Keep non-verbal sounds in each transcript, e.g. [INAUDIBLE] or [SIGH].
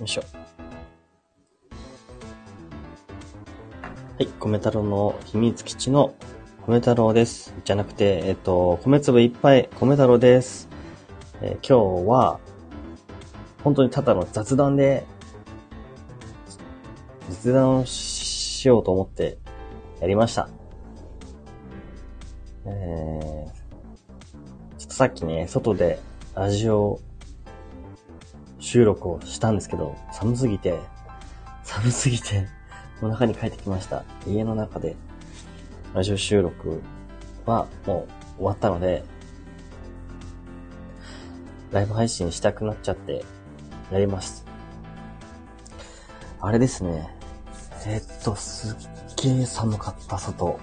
よいしょ。はい、米太郎の秘密基地の米太郎です。じゃなくて、えっと、米粒いっぱい米太郎です。えー今日は、本当にただの雑談で、雑談をしようと思ってやりました。えー、ちょっとさっきね、外でラジオ収録をしたんですけど、寒すぎて、寒すぎて、もう中に帰ってきました。家の中で、ラジオ収録はもう終わったので、ライブ配信したくなっちゃって、やります。あれですね。えっと、すっげえ寒かった、外。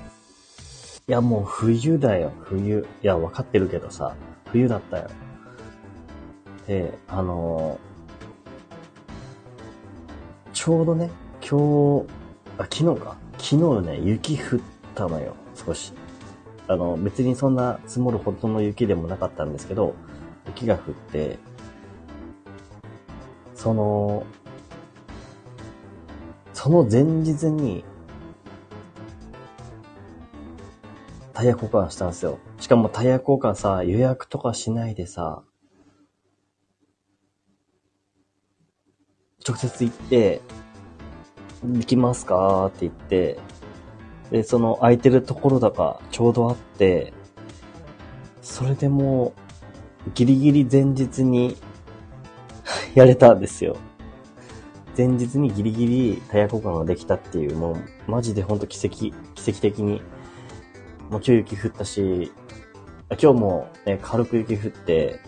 いや、もう冬だよ、冬。いや、わかってるけどさ、冬だったよ。で、あのちょうどね、今日、あ、昨日か。昨日ね、雪降ったのよ、少し。あの、別にそんな積もるほどの雪でもなかったんですけど、雪が降って、その、その前日に、タイヤ交換したんですよ。しかもタイヤ交換さ、予約とかしないでさ、直接行って、できますか？って言って、で、その空いてるところだかちょうどあって、それでもう、ギリギリ前日に [LAUGHS] やれたんですよ。前日にギリギリタイヤ交換ができたっていう、もう、マジでほんと奇跡、奇跡的に。もう今日雪降ったし、今日もね、軽く雪降って、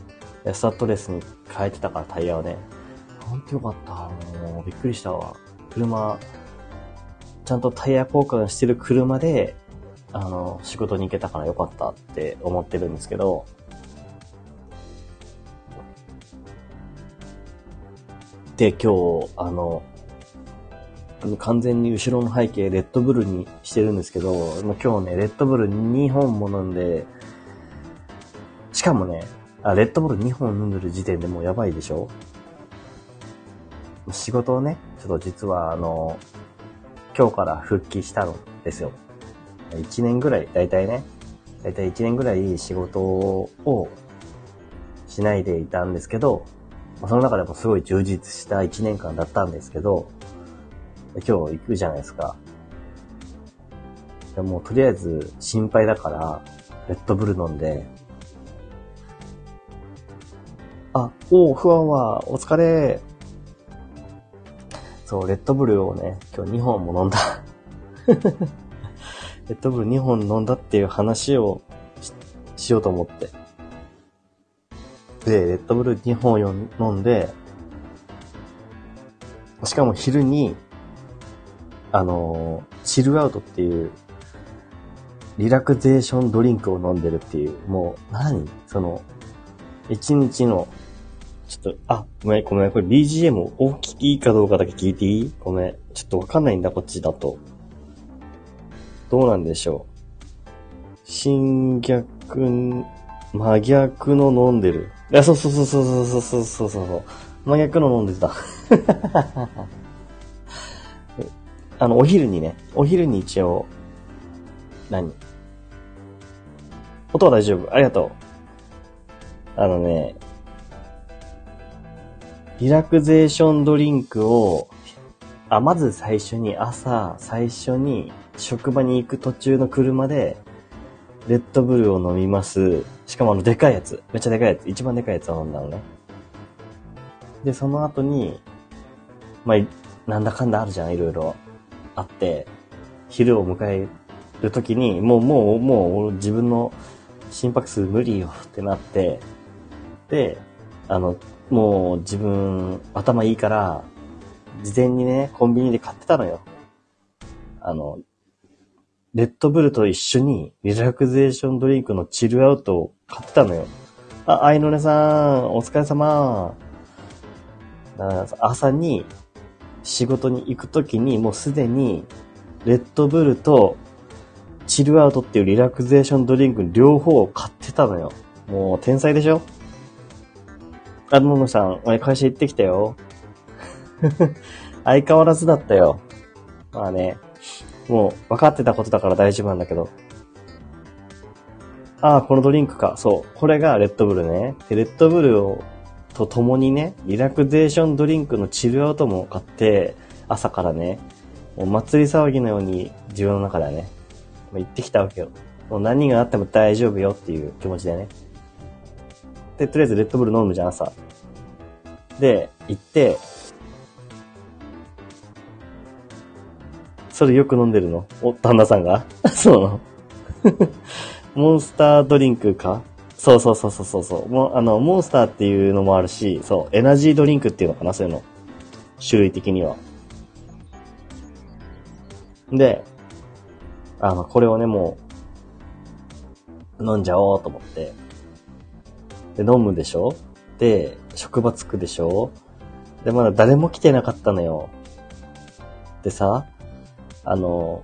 スタッドレスに変えてたからタイヤをね。ほんとよかった。もう、びっくりしたわ。車、ちゃんとタイヤ交換してる車で、あの、仕事に行けたからよかったって思ってるんですけど、で、今日、あの、完全に後ろの背景レッドブルにしてるんですけど、今日ね、レッドブル2本も飲んで、しかもね、あ、レッドブル2本飲んでる時点でもうやばいでしょ？仕事をね、ちょっと実はあの、今日から復帰したのですよ。1年ぐらい、だいたいね、だいたい1年ぐらい仕事をしないでいたんですけど、その中でもすごい充実した1年間だったんですけど、今日行くじゃないですか。でもうとりあえず心配だから、レッドブル飲んで、あ、おう、不安は、お疲れ。そう、レッドブルをね、今日2本も飲んだ。[LAUGHS] レッドブル2本飲んだっていう話をしようと思って。で、レッドブル2本よ飲んで、しかも昼に、あのチルアウトっていう、リラクゼーションドリンクを飲んでるっていう、もう、何その、一日の、ちょっと、あ、ごめん、ごめん、これ BGM 大きいかどうかだけ聞いていい？ごめん。ちょっとわかんないんだ、こっちだと。どうなんでしょう？新逆、真逆の飲んでる。いや、そうそうそうそうそうそうそうそうそう。真逆の飲んでた。[LAUGHS] あの、お昼にね、お昼に一応、何？音は大丈夫ありがとう。あのね、リラクゼーションドリンクを、あ、まず最初に朝、最初に職場に行く途中の車で、レッドブルを飲みます。しかもあの、でかいやつ。めっちゃでかいやつ。一番でかいやつを飲んだのね。で、その後に、まあ、なんだかんだあるじゃん、いろいろあって、昼を迎えるときに、もう、もう、もう、自分の心拍数無理よってなって、で、あの、もう自分、頭いいから、事前にね、コンビニで買ってたのよ。あの、レッドブルと一緒にリラクゼーションドリンクのチルアウトを買ってたのよ。あ、アイノネさん、お疲れ様。朝に仕事に行くときにもうすでにレッドブルとチルアウトっていうリラクゼーションドリンク両方を買ってたのよ。もう天才でしょ？あ、ももさん、俺会社行ってきたよ。[LAUGHS] 相変わらずだったよ。まあね、もう分かってたことだから大丈夫なんだけど。ああ、このドリンクか。そう。これがレッドブルね。で、レッドブルを、と共にね、リラクゼーションドリンクのチルアウトも買って、朝からね、もう祭り騒ぎのように自分の中ではね、行ってきたわけよ。もう何があっても大丈夫よっていう気持ちでね。で、とりあえずレッドブル飲むじゃん、朝。で、行って、それよく飲んでるの？お、旦那さんが？[LAUGHS] そうなの？[LAUGHS] モンスタードリンクか？そうそうそうそうそう。もあの、モンスターっていうのもあるし、そう、エナジードリンクっていうのかな、そういうの。種類的には。で、あの、これをね、もう、飲んじゃおうと思って。で、飲むでしょ？で、職場着くでしょ？で、まだ誰も来てなかったのよ。でさ、あの、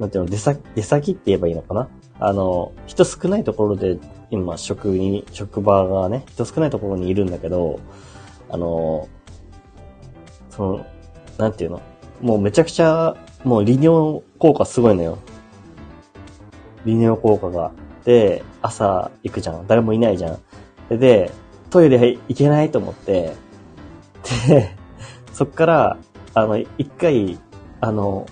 なんていうの、出先、出先って言えばいいのかな？あの、人少ないところで、今、職に、職場がね、人少ないところにいるんだけど、あの、その、なんていうの？もうめちゃくちゃ、もう利尿効果すごいのよ。利尿効果が。で、朝行くじゃん。誰もいないじゃん。で、トイレ行けないと思って、で、そっから、あの、一回、あの、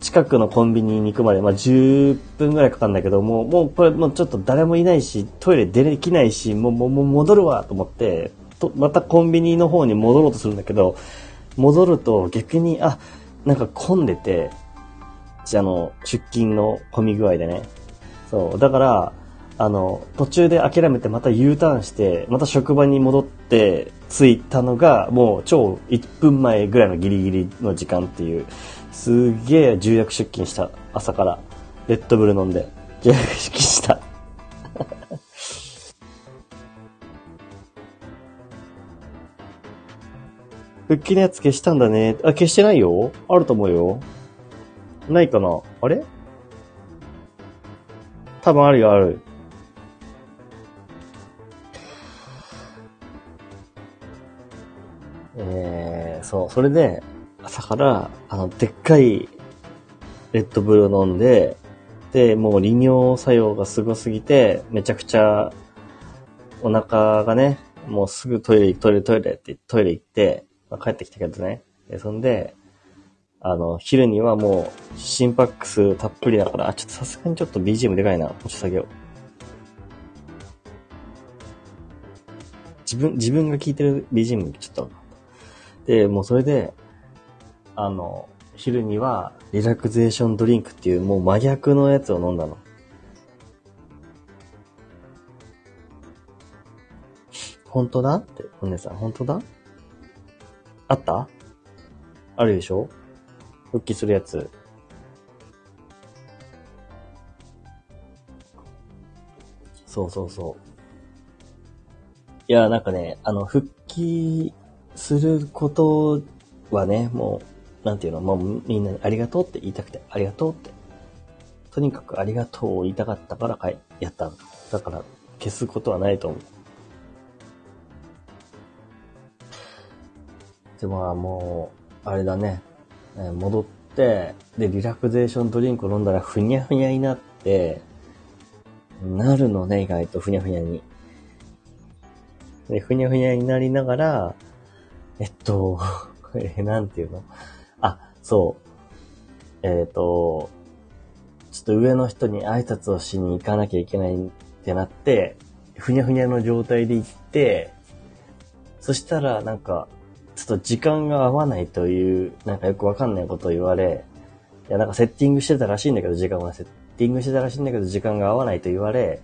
近くのコンビニに行くまで、まあ、10分ぐらいかかるんだけど、も、もうこれもうちょっと誰もいないし、トイレ出れきないし、もう、もう、もう戻るわと思って、と、またコンビニの方に戻ろうとするんだけど、戻ると逆に、あ、なんか混んでて、じゃあの、出勤の混み具合でね。そう。だから、あの、途中で諦めてまた U ターンして、また職場に戻って着いたのが、もう超1分前ぐらいのギリギリの時間っていう、すげえ重役出勤した。朝から。レッドブル飲んで。重役出勤した。[LAUGHS] 復帰のやつ消したんだね。あ、消してないよあると思うよ。ないかなあれ？多分あるよ、ある。えー、そう、それで、朝から、あの、でっかいレッドブルを飲んで、で、もう利尿作用がすごすぎて、めちゃくちゃ、お腹がね、もうすぐトイレ、トイレ、トイレってトイレ行って、まあ、帰ってきたけどね。で、そんで、あの、昼にはもう、心拍数たっぷりだから、あ、ちょっとさすがにちょっと BGM でかいな。もうち下げよう。自分、自分が聞いてる BGM ちょっと。で、もうそれで、あの、昼にはリラクゼーションドリンクっていうもう真逆のやつを飲んだの。本当だって、お姉さん、本当だ？あった？あるでしょ？復帰するやつ。そうそうそう。いや、なんかね、あの、復帰することはね、もう、なんていうの、もうみんなにありがとうって言いたくて、ありがとうって。とにかくありがとうを言いたかったからかい、やった。だから、消すことはないと思う。でも、もう、あれだね。戻って、で、リラクゼーションドリンク飲んだらふにゃふにゃになって、なるのね、意外とふにゃふにゃに。で、ふにゃふにゃになりながら、えっと、[LAUGHS] え、なんていうの？あ、そう。えっ、と、ちょっと上の人に挨拶をしに行かなきゃいけないってなって、ふにゃふにゃの状態で行って、そしたらなんか、ちょっと時間が合わないという、なんかよくわかんないことを言われ、いや、なんかセッティングしてたらしいんだけど、時間はセッティングしてたらしいんだけど、時間が合わないと言われ、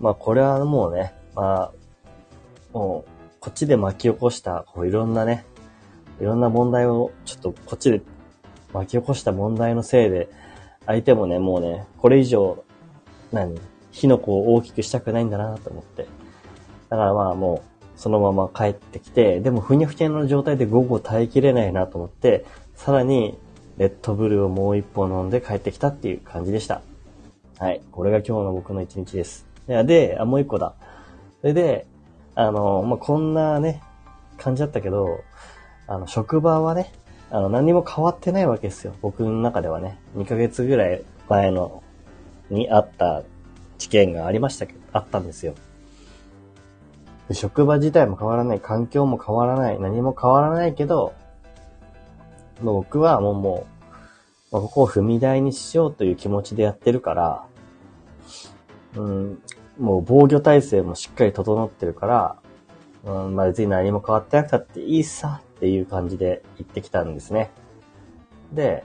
まあこれはもうね、まあ、もう、こっちで巻き起こした、こういろんなね、いろんな問題を、ちょっとこっちで巻き起こした問題のせいで、相手もね、もうね、これ以上、何火の粉を大きくしたくないんだなと思って。だからまあもう、そのまま帰ってきて、でもふにゃふにゃの状態で午後耐えきれないなと思って、さらに、レッドブルをもう一本飲んで帰ってきたっていう感じでした。はい。これが今日の僕の一日です。で、であ、もう一個だ。それで、あの、まあ、こんなね、感じだったけど、あの、職場はね、あの、何も変わってないわけですよ。僕の中ではね。2ヶ月ぐらい前の、にあった事件がありましたけど、あったんですよ。職場自体も変わらない、環境も変わらない、何も変わらないけど、もう僕はもうもう、まあ、ここを踏み台にしようという気持ちでやってるから、うん、もう防御体制もしっかり整ってるから、うん、まあ別に何も変わってなくたっていいさっていう感じで言ってきたんですね。で、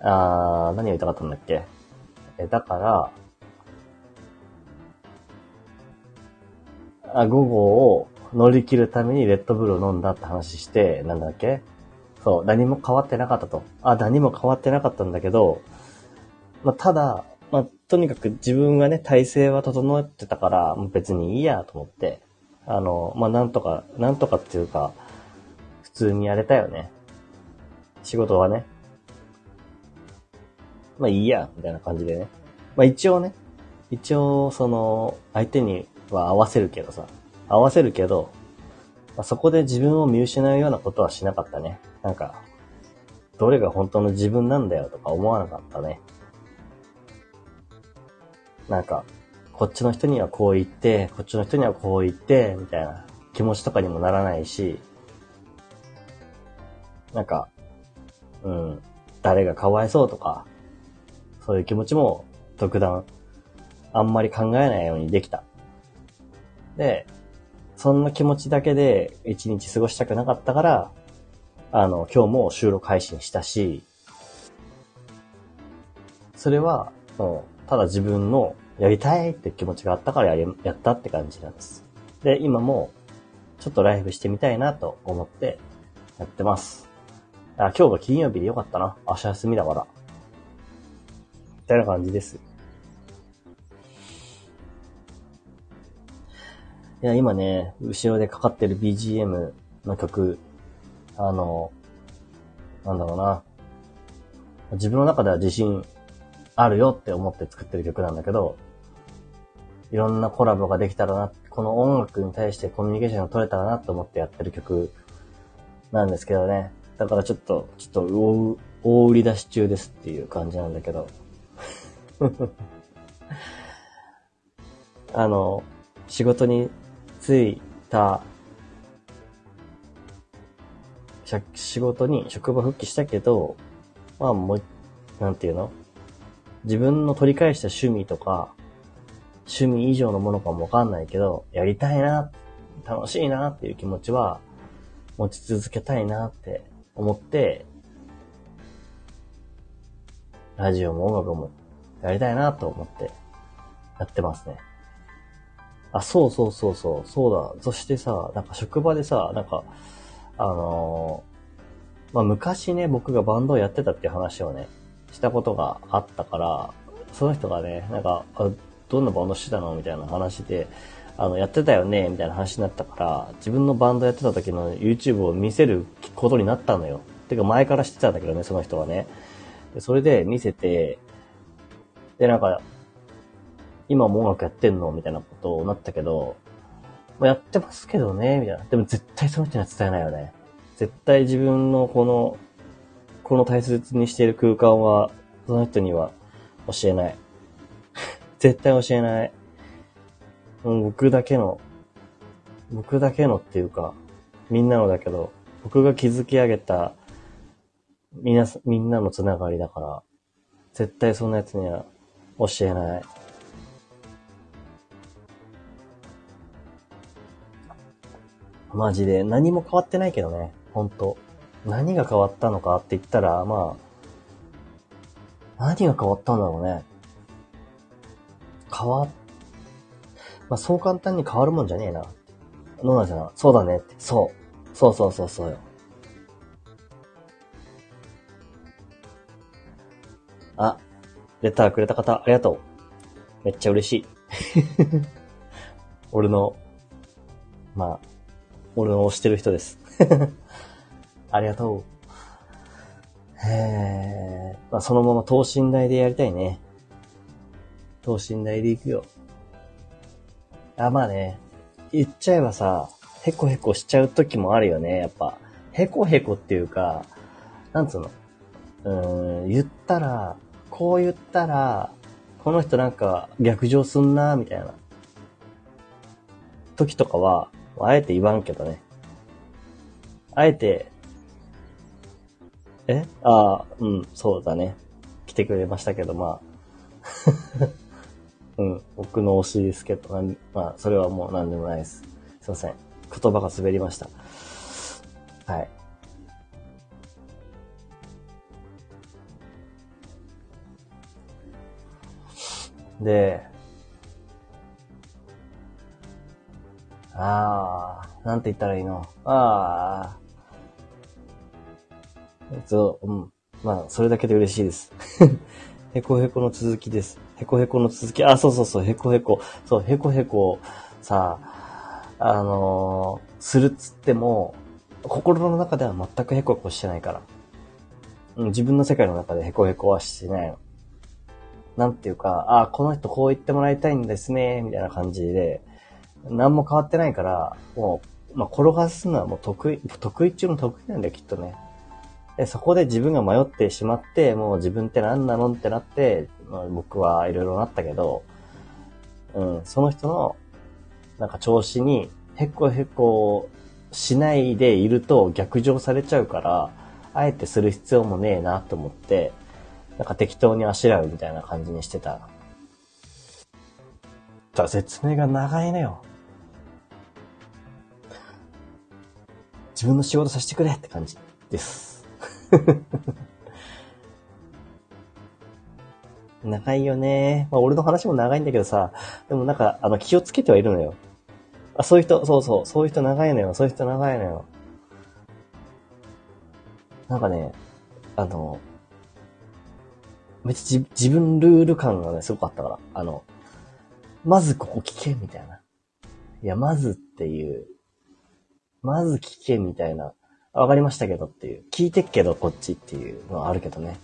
あ、何を言いたかったんだっけ？え、だから、あ、午後を乗り切るためにレッドブルを飲んだって話して、なんだっけ？そう、何も変わってなかったと。あ、何も変わってなかったんだけど、まあ、ただ、とにかく自分がね、体制は整ってたから、別にいいやと思って、あの、まあ、なんとか、なんとかっていうか、普通にやれたよね。仕事はね。まあいいや、みたいな感じでね。まあ一応ね、一応その、相手には合わせるけどさ、合わせるけど、まあ、そこで自分を見失うようなことはしなかったね。なんか、どれが本当の自分なんだよとか思わなかったね。なんか、こっちの人にはこう言って、こっちの人にはこう言って、みたいな気持ちとかにもならないし、なんか、うん、誰がかわいそうとか、そういう気持ちも特段あんまり考えないようにできた。で、そんな気持ちだけで一日過ごしたくなかったから、あの、今日も収録配信したし、それは、もう、ただ自分のやりたいって気持ちがあったからややったって感じなんです。で、今も、ちょっとライブしてみたいなと思ってやってます。あ今日が金曜日でよかったな。明日休みだから。みたいな感じです。いや、今ね、後ろでかかってる BGM の曲、あの、なんだろうな。自分の中では自信あるよって思って作ってる曲なんだけど、いろんなコラボができたらな、この音楽に対してコミュニケーションが取れたらなと思ってやってる曲なんですけどね。だからちょっと、ちょっと大、売り出し中ですっていう感じなんだけど。[LAUGHS] あの、仕事についた、仕事に職場復帰したけど、まあもう、なんていうの？自分の取り返した趣味とか、趣味以上のものかもわかんないけど、やりたいな、楽しいなっていう気持ちは持ち続けたいなって思って、ラジオも音楽もやりたいなと思ってやってますね。あ、そうそうそうそう、そうだ。そしてさ、なんか職場でさ、なんか、あのー、まあ、昔ね、僕がバンドをやってたっていう話をね、したことがあったから、その人がね、なんか、どんなバンドしてたのみたいな話で、あの、やってたよねみたいな話になったから、自分のバンドやってた時の YouTube を見せることになったのよ。てか前から知ってたんだけどね、その人はね。それで見せて、で、なんか、今も音楽やってんの？みたいなことになったけど、まあ、やってますけどね、みたいな。でも絶対その人には伝えないよね。絶対自分のこの、この大切にしている空間は、その人には教えない。[LAUGHS] 絶対教えない。僕だけの、僕だけのっていうか、みんなのだけど、僕が築き上げた、みな、みんなのつながりだから、絶対そんなやつには教えない。マジで何も変わってないけどね、ほんと。何が変わったのかって言ったら、まあ、何が変わったんだろうね。変わ、まあそう簡単に変わるもんじゃねえな。ノナちゃん、そうだねって。そう。そうそうそうそうよ。あ、レターくれた方、ありがとう。めっちゃ嬉しい。[LAUGHS] 俺の、まあ、俺の推してる人です。ありがとう。へー。まあ、そのまま等身大でやりたいね。等身大で行くよ。あ、まあね。言っちゃえばさ、へこへこしちゃう時もあるよね。やっぱ、へこへこっていうか、なんつうの、うーん、言ったら、こう言ったら、この人なんか逆上すんな、みたいな。時とかは、あえて言わんけどね。あえて、え？ああ、うん、そうだね。来てくれましたけど、まあ。[LAUGHS] うん、僕の推しですけど、まあ、それはもう何でもないです。すいません。言葉が滑りました。はい。で、ああ、なんて言ったらいいの？ああ。そう、うん。まあ、それだけで嬉しいです。へこへこの続きです。へこへこの続き。あ、そうそうそう、へこへこ。そう、へこへこ、さ、あのー、するっつっても、心の中では全くへこへこしてないから。うん、自分の世界の中でへこへこはしてないの。なんていうか、あ、この人こう言ってもらいたいんですね、みたいな感じで、何も変わってないから、もう、まあ、転がすのはもう得意、得意中の得意なんだよ、きっとね。で、そこで自分が迷ってしまって、もう自分って何なのってなって、まあ、僕はいろいろなったけど、うん、その人の、なんか調子に、へこへこしないでいると逆上されちゃうから、あえてする必要もねえなと思って、なんか適当にあしらうみたいな感じにしてた。じゃ説明が長いねよ。自分の仕事させてくれって感じです。[LAUGHS] 長いよね。まあ、俺の話も長いんだけどさ、でもなんか、あの、気をつけてはいるのよ。あ、そういう人、そうそう、そういう人長いのよ。そういう人長いのよ。なんかね、あの、めっちゃ自分ルール感がね、すごかったから。あの、まずここ聞け、みたいな。いや、まずっていう。まず聞け、みたいな。わかりましたけどっていう。聞いてっけど、こっちっていうのはあるけどね。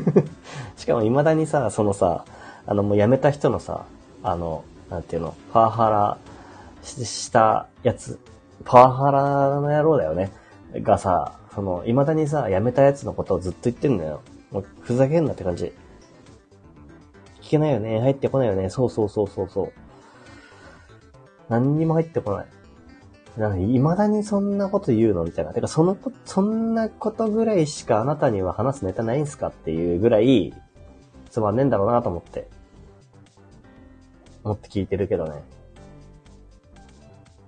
[LAUGHS] しかも未だにさ、そのさ、あの、もう辞めた人のさ、あの、なんていうの、パワハラしたやつ、パワハラの野郎だよね。がさ、その、未だにさ、辞めたやつのことをずっと言ってんだよ。もう、ふざけんなって感じ。聞けないよね。入ってこないよね。そうそうそうそうそう。何にも入ってこない。なんか、未だにそんなこと言うのみたいな。てか、そのこ、そんなことぐらいしかあなたには話すネタないんすかっていうぐらい、つまんねえんだろうなと思って。思って聞いてるけどね。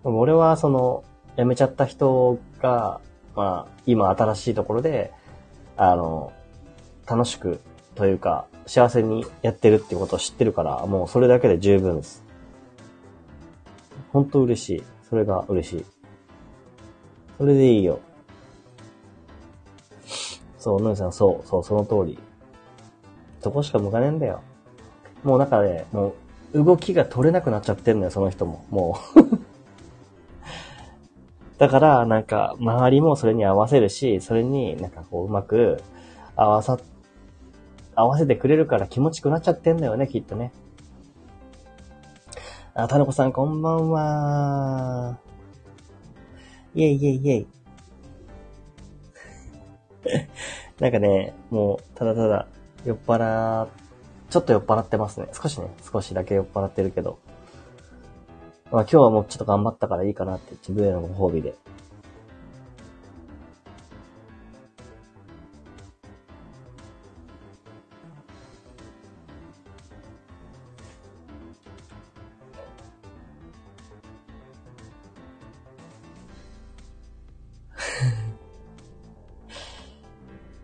俺は、その、辞めちゃった人が、まあ、今新しいところで、あの、楽しくというか、幸せにやってるってことを知ってるから、もうそれだけで十分です。本当嬉しい。それが嬉しい。それでいいよ。そう、のりさん、そう、そう、その通り。そこしか向かねえんだよ。もうなんかね、もう、動きが取れなくなっちゃってんのよ、その人も。もう [LAUGHS] だから、なんか、周りもそれに合わせるし、それになんかこう、うまく合わさ合わせてくれるから気持ちくなっちゃってんだよね、きっとね。あ、タナコさんこんばんは。イェイイェイイェイ。[LAUGHS] なんかね、もう、ただただ、酔っ払、ちょっと酔っ払ってますね。少しね、少しだけ酔っ払ってるけど。まあ今日はもうちょっと頑張ったからいいかなって自分へのご褒美で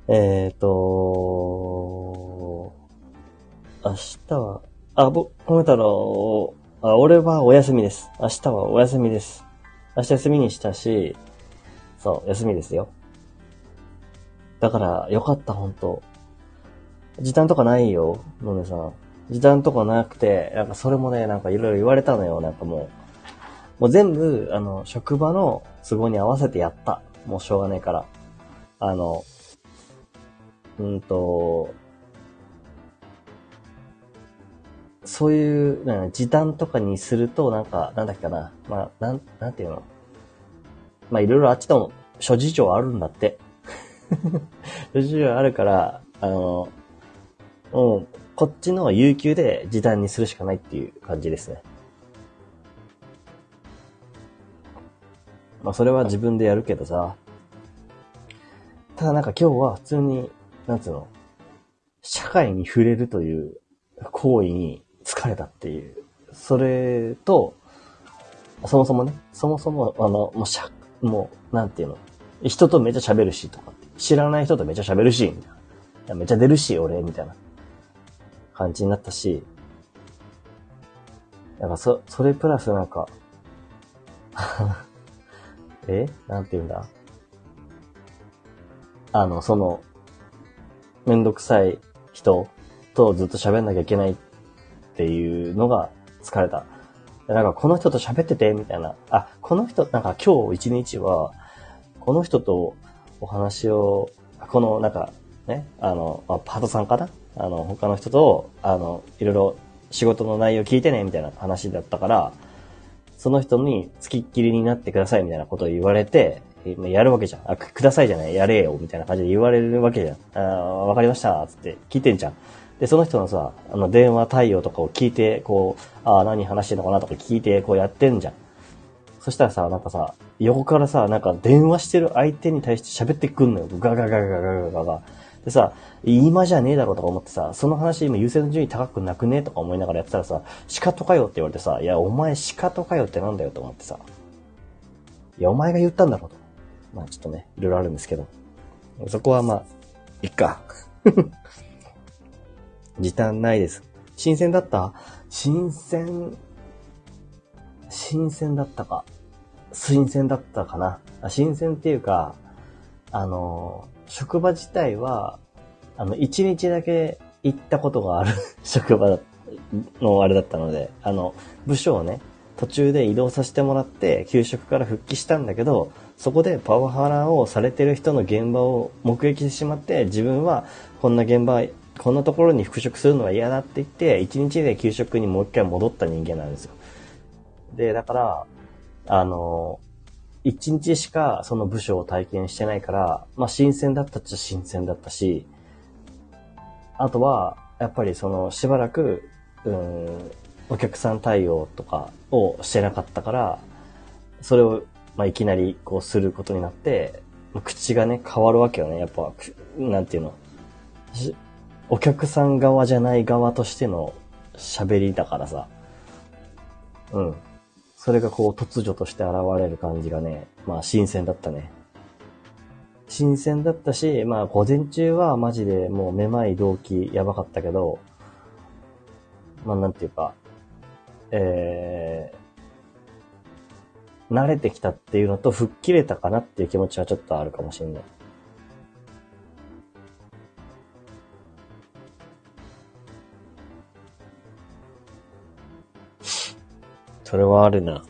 えっ、と、明日は、あ、ぼ、コメ太郎、あ、俺はお休みです。明日はお休みです。明日休みにしたし、そう、休みですよ。だから、よかった、ほんと。時短とかないよ、のねさん。時短とかなくて、なんかそれもね、なんかいろいろ言われたのよ、なんかもう。もう全部、あの、職場の都合に合わせてやった。もうしょうがないから。あの、うんと、そういう、な時短とかにすると、なんか、なんだっけかな。まあ、なん、なんていうの。まあ、いろいろあっちと諸事情あるんだって。[LAUGHS] 諸事情あるから、あの、うん、こっちの有給で時短にするしかないっていう感じですね。まあ、それは自分でやるけどさ。ただなんか今日は普通に、なんつうの、社会に触れるという行為に疲れたっていう。それと、そもそもね、そもそも、あの、もうしゃ、もう、なんていうの、人とめっちゃ喋るしとか、知らない人とめっちゃ喋るし、いな。いやめっちゃ出るし、俺、みたいな感じになったし、なんかそ、それプラスなんか、[LAUGHS] え？なんて言うんだ？あの、その、めんどくさい人とずっと喋んなきゃいけないっていうのが疲れた。なんかこの人と喋ってて、みたいな。あ、この人、なんか今日一日は、この人とお話を、このなんかね、あの、あパートさんかな？あの、他の人と、あの、いろいろ仕事の内容聞いてね、みたいな話だったから、その人に付きっきりになってくださいみたいなことを言われて、やるわけじゃん。あ、くださいじゃない、やれよ、みたいな感じで言われるわけじゃん。あーわかりました、つって聞いてんじゃん。で、その人のさ、あの、電話対応とかを聞いて、こう、ああ、何話してんのかなとか聞いて、こうやってんじゃん。そしたらさ、なんかさ、横からさ、なんか電話してる相手に対して喋ってくんのよ。ガガガガガガガガガ。でさ、今じゃねえだろうとか思ってさ、その話今優先順位高くなくねとか思いながらやってたらさ、仕方かよって言われてさ、いや、お前仕方かよってなんだよと思ってさ、いや、お前が言ったんだろうと。まあちょっとね、いろいろあるんですけど。そこはまあ、いっか。[LAUGHS] 時短ないです。新鮮だった？新鮮、新鮮だったか。新鮮だったかな。あ新鮮っていうか、あの、職場自体は、あの、一日だけ行ったことがある [LAUGHS] 職場のあれだったので、あの、部署をね、途中で移動させてもらって、給食から復帰したんだけど、そこでパワハラをされてる人の現場を目撃してしまって、自分はこんな現場、こんなところに復職するのは嫌だって言って、一日で給食にもう一回戻った人間なんですよ。で、だから、あの、一日しかその部署を体験してないから、まあ新鮮だったっちゃ新鮮だったし、あとは、やっぱりそのしばらく、うん、お客さん対応とかをしてなかったから、それを、まあいきなりこうすることになって、口がね、変わるわけよね。やっぱ、なんていうの？お客さん側じゃない側としての喋りだからさ。うん。それがこう突如として現れる感じがね、まあ新鮮だったね。新鮮だったし、まあ午前中はマジでもうめまい動機やばかったけど、まあなんていうか、えー、慣れてきたっていうのと吹っ切れたかなっていう気持ちはちょっとあるかもしれない。それはあるな。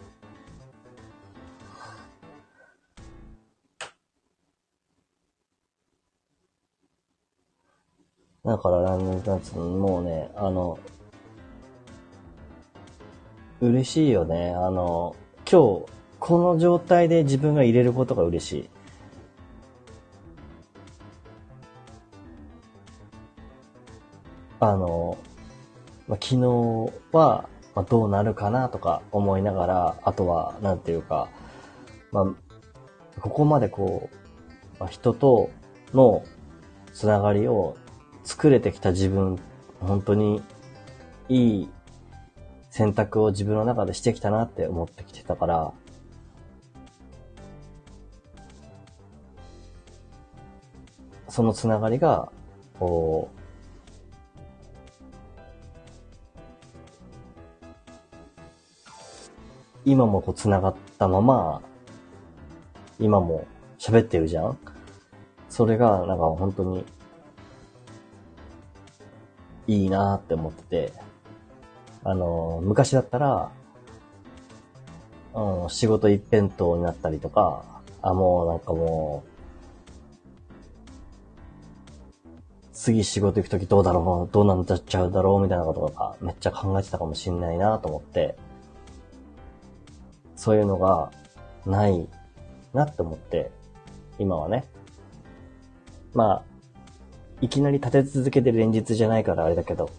だから、なんなんつうの、もうね、あの、嬉しいよね。あの、今日、この状態で自分が入れることが嬉しい。あの、まあ、昨日は、まあ、どうなるかなとか思いながら、あとは、なんていうか、まあ、ここまでこう、まあ、人とのつながりを作れてきた自分、本当にいい選択を自分の中でしてきたなって思ってきてたから、そのつながりが、こ今もこう繋がったまま、今も喋ってるじゃん？それがなんか本当にいいなって思ってて、あの、昔だったら、うん、仕事一辺倒になったりとか、あ、もうなんかもう、次仕事行くときどうだろう？どうなんだっちゃうだろう？みたいなこととかめっちゃ考えてたかもしんないなと思って、そういうのがないなって思って、今はね。まあ、いきなり立て続けて連日じゃないからあれだけど。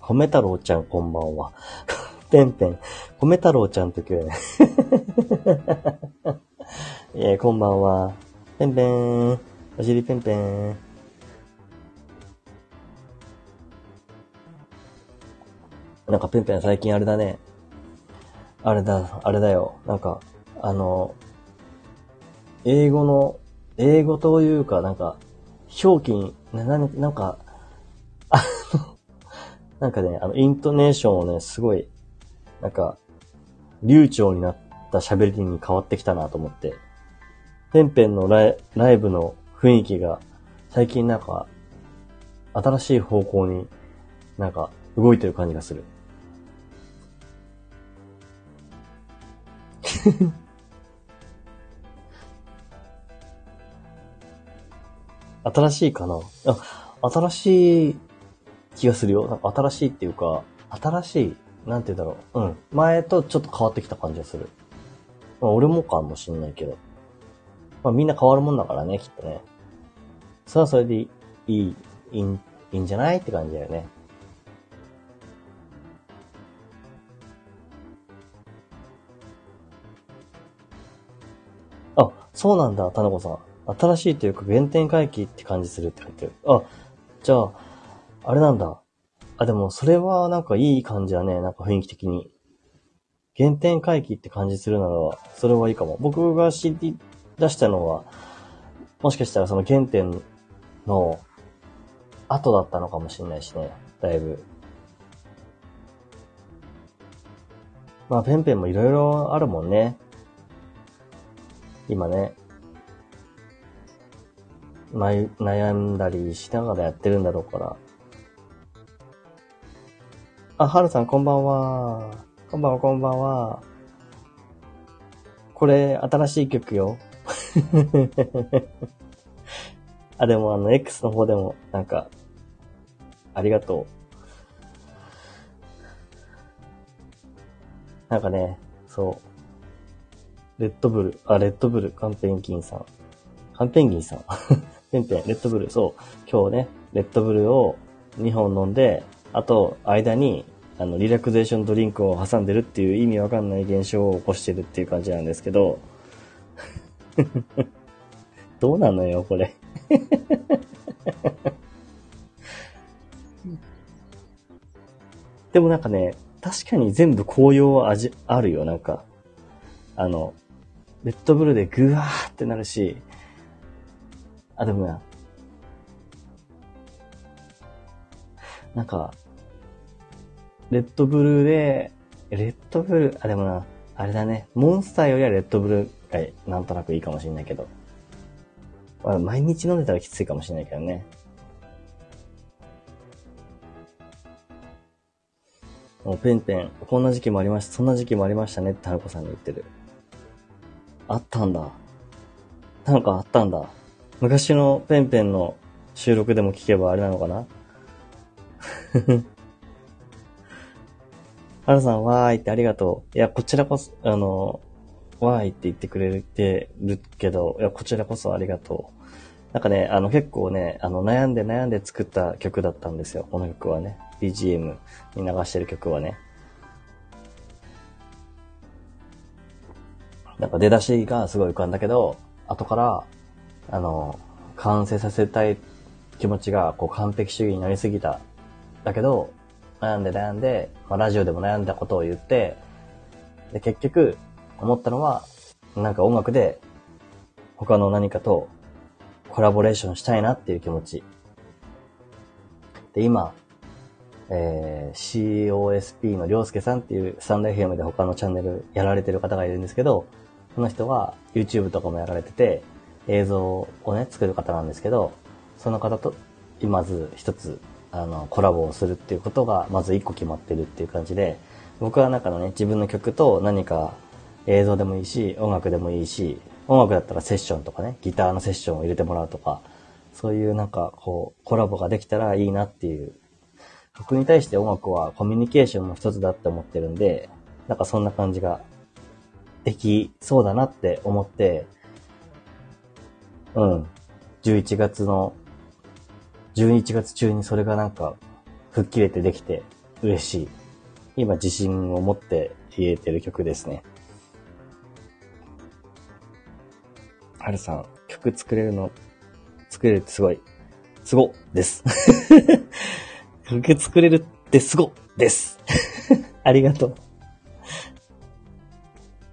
米太郎ちゃんこんばんは。ペンペン。米太郎ちゃんって言うよね。[LAUGHS] えー、こんばんは。ペンペン。お尻ペンペン。なんかペンペン最近あれだね。あれだ、あれだよ。なんか、あの、英語の、英語というか、なんか、表記に、な、ななんか、あの、[LAUGHS] なんかね、あの、イントネーションをね、すごい、なんか、流暢になった喋りに変わってきたなと思って。ペンペンのライライブの雰囲気が、最近なんか、新しい方向になんか動いてる感じがする。[LAUGHS] 新しいかな？あ、新しい気がするよ。なんか新しいっていうか、新しい、なんて言うんだろう。うん。前とちょっと変わってきた感じがする。まあ、俺もかもしんないけど。まあ、みんな変わるもんだからね、きっとね。それはそれでいい、いい、いいんじゃない？って感じだよね。そうなんだ、田中さん。新しいというか原点回帰って感じするって書いてる。あ、じゃあ、あれなんだ。あ、でもそれはなんかいい感じだね。なんか雰囲気的に。原点回帰って感じするなら、それはいいかも。僕が知り出したのは、もしかしたらその原点の後だったのかもしれないしね。だいぶ。まあ、ペンペンもいろいろあるもんね。今ね。悩んだりしながらやってるんだろうから。あ、はるさんこんばんは。こんばんは、こんばんは。これ、新しい曲よ。[LAUGHS] あ、でもあの、X の方でも、なんか、ありがとう。なんかね、そう。レッドブル、あ、レッドブル、カンペンギンさん。カンペンギンさん。ペンペン、レッドブル、そう。今日ね、レッドブルを2本飲んで、あと、間に、あの、リラクゼーションドリンクを挟んでるっていう意味わかんない現象を起こしてるっていう感じなんですけど、[LAUGHS] どうなのよ、これ [LAUGHS] でもなんかね、確かに全部紅葉は味、あるよ、なんか。あの、レッドブルでグワーってなるし、あ、でもな、なんか、レッドブルで、レッドブル、あ、でもな、あれだね、モンスターよりはレッドブルがなんとなくいいかもしれないけど。ま、毎日飲んでたらきついかもしれないけどね。もうペンペン、こんな時期もありました、そんな時期もありましたねって春子さんに言ってる。あったんだ。なんかあったんだ。昔のペンペンの収録でも聞けばあれなのかな？[LAUGHS] はるさん、わーいってありがとう。いや、こちらこそ、あの、わーいって言ってくれてるけど、いや、こちらこそありがとう。なんかね、あの結構ね、あの悩んで悩んで作った曲だったんですよ。この曲はね。BGM に流してる曲はね。なんか出だしがすごい浮かんだけど、後から、あの、完成させたい気持ちがこう完璧主義になりすぎた。だけど、悩んで悩んで、まあ、ラジオでも悩んだことを言って、で、結局、思ったのは、なんか音楽で、他の何かとコラボレーションしたいなっていう気持ち。で、今、えー、COSP のりょうすけさんっていうスタンド FM で他のチャンネルやられてる方がいるんですけど、その人は YouTube とかもやられてて、映像をね、作る方なんですけど、その方と、まず一つ、あの、コラボをするっていうことが、まず一個決まってるっていう感じで、僕はなんかね、自分の曲と何か映像でもいいし、音楽でもいいし、音楽だったらセッションとかね、ギターのセッションを入れてもらうとか、そういうなんかこう、コラボができたらいいなっていう。僕に対して音楽はコミュニケーションの一つだって思ってるんで、なんかそんな感じができそうだなって思って、うん。11月の、11月中にそれがなんか、吹っ切れてできて嬉しい。今自信を持って言えてる曲ですね。はるさん、曲作れるの、作れるってすごい、すごです。[LAUGHS] 曲作れるってすごです。[LAUGHS] ありがとう。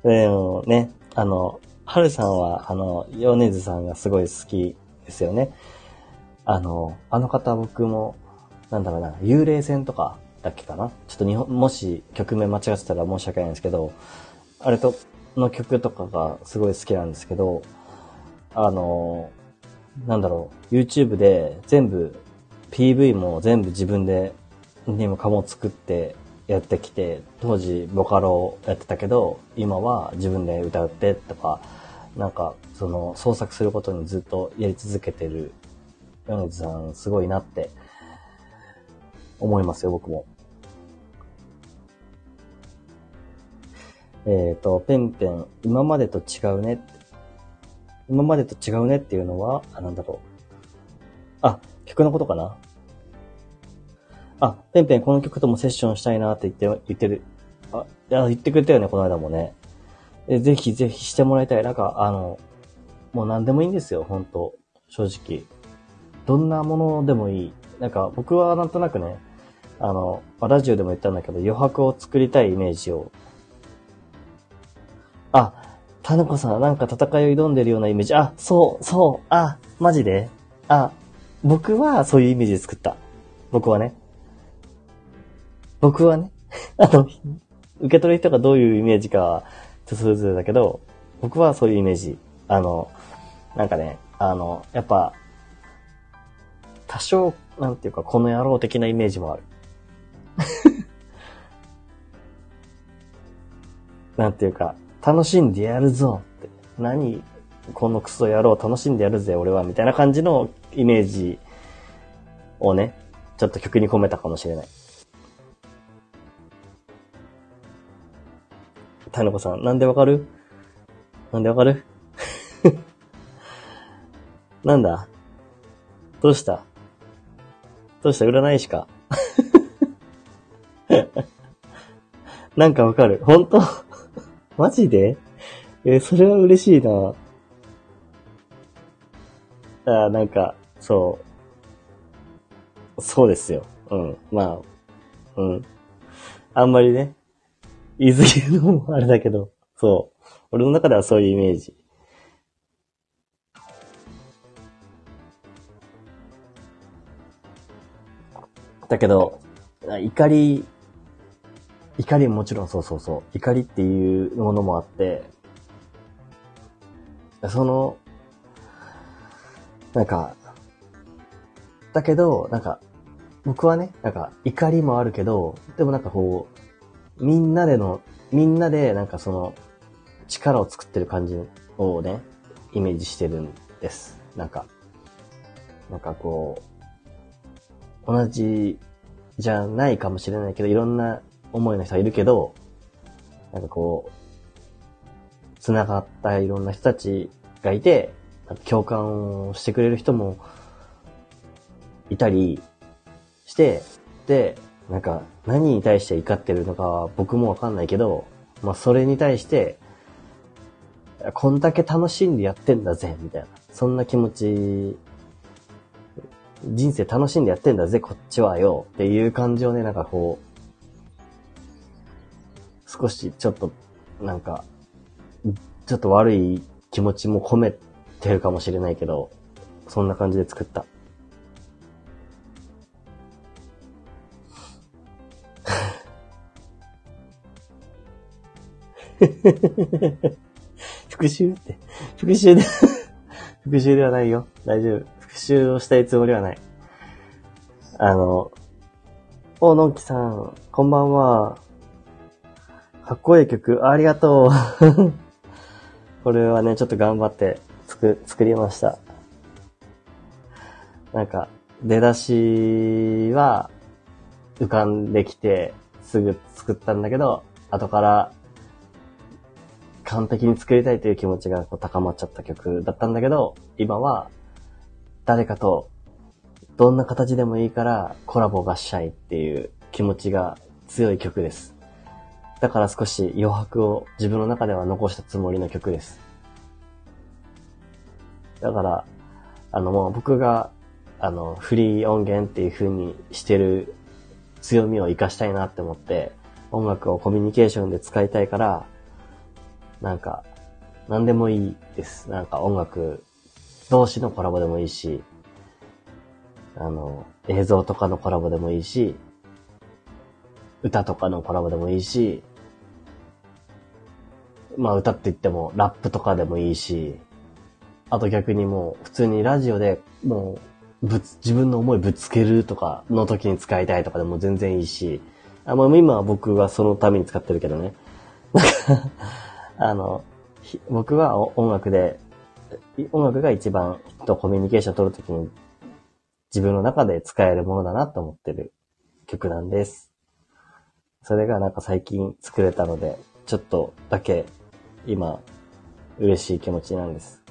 でもね、あの、はるさんは、あの、米津さんがすごい好きですよね。あの、あの方僕も、なんだろうな、幽霊船とかだっけかなちょっと日本、もし曲名間違ってたら申し訳ないんですけど、あれと、の曲とかがすごい好きなんですけど、あの、なんだろう、YouTube で全部、PV も全部自分で、にもかも作ってやってきて、当時ボカロやってたけど、今は自分で歌ってとか、なんか、その創作することにずっとやり続けてる米津さんすごいなって思いますよ、僕も。えっ、ー、と、ペンペン、今までと違うね。今までと違うねっていうのは、あ、なんだろう。あ、曲のことかなあ、ペンペンこの曲ともセッションしたいなって言って、言ってる。あ、いや、言ってくれたよね、この間もね。えぜひぜひしてもらいたい。なんか、あの、もう何でもいいんですよ、本当正直。どんなものでもいい。なんか、僕はなんとなくね、あの、ラジオでも言ったんだけど、余白を作りたいイメージを。あ、タヌコさん、なんか戦いを挑んでるようなイメージ。あ、そう、そう、あ、マジであ、僕はそういうイメージで作った。僕はね。僕はね。[LAUGHS] あの、受け取る人がどういうイメージかは、人それぞれだけど、僕はそういうイメージ。あの、なんかね、あの、やっぱ、多少、なんていうか、この野郎的なイメージもある。[LAUGHS] なんていうか、楽しんでやるぞって。何このクソ野郎楽しんでやるぜ、俺は。みたいな感じのイメージをね、ちょっと曲に込めたかもしれない。タヌコさん、なんでわかる？なんでわかる？[LAUGHS] なんだ？どうした？どうした？占い師か？[LAUGHS] なんかわかる？本当？[LAUGHS] マジで？えー、それは嬉しいな。あなんか、そう。そうですよ。うん。まあ、うん。あんまりね、言い過ぎるのもあれだけど、そう。俺の中ではそういうイメージ。だけど、怒り怒りももちろんそうそうそう。怒りっていうものもあって、その、なんか、だけど、なんか、僕はね、なんか、怒りもあるけど、でもなんかこう、みんなでの、みんなでなんかその、力を作ってる感じをね、イメージしてるんです。なんか、なんかこう、同じじゃないかもしれないけど、いろんな思いの人はいるけど、なんかこう、繋がったいろんな人たちがいて、共感をしてくれる人もいたりして、で、なんか何に対して怒ってるのかは僕もわかんないけど、まあそれに対して、こんだけ楽しんでやってんだぜ、みたいな。そんな気持ち、人生楽しんでやってんだぜ、こっちはよ、っていう感じをね、なんかこう、少しちょっと、なんか、ちょっと悪い気持ちも込めてるかもしれないけど、そんな感じで作った。[LAUGHS] 復讐って。復讐で [LAUGHS] 復讐ではないよ。大丈夫。復讐をしたいつもりはない。あの、お、のんきさん、こんばんは。かっこいい曲、ありがとう。[LAUGHS] これはね、ちょっと頑張って作、作りました。なんか、出だしは浮かんできて、すぐ作ったんだけど、後から完璧に作りたいという気持ちがこう高まっちゃった曲だったんだけど、今は誰かとどんな形でもいいからコラボがしたいっていう気持ちが強い曲です。だから少し余白を自分の中では残したつもりの曲です。だから、あのもう僕が、あの、フリー音源っていう風にしてる強みを活かしたいなって思って、音楽をコミュニケーションで使いたいから、なんか、何でもいいです。なんか音楽同士のコラボでもいいし、あの、映像とかのコラボでもいいし、歌とかのコラボでもいいし、まあ歌って言ってもラップとかでもいいし、あと逆にもう普通にラジオでもうぶつ、自分の思いぶつけるとかの時に使いたいとかでも全然いいし、あまあ今は僕はそのために使ってるけどね。あの、僕は音楽で、音楽が一番とコミュニケーション取るときに自分の中で使えるものだなと思ってる曲なんです。それがなんか最近作れたので、ちょっとだけ今嬉しい気持ちなんです。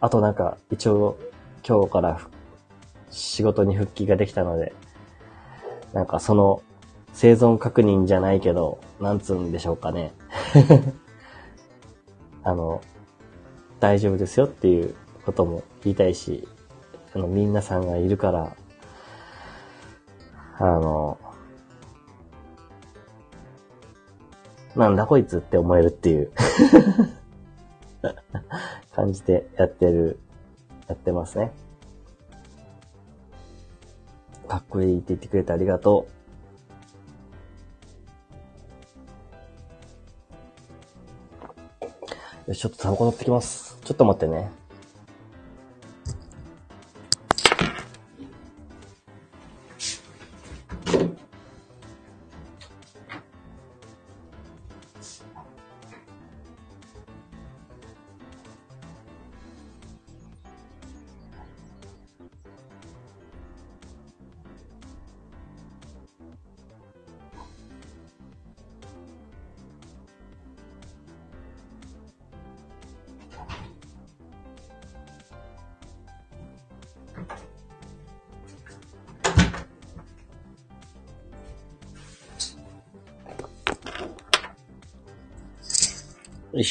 あとなんか一応今日から仕事に復帰ができたので、なんかその生存確認じゃないけど、なんつうんでしょうかね。[LAUGHS] あの、大丈夫ですよっていうことも言いたいし、あの、みんなさんがいるから、あの、なんだこいつって思えるっていう [LAUGHS] 感じでやってる、やってますね。かっこいいって言ってくれてありがとう。よし、ちょっとタバコ取ってきます。ちょっと待ってね。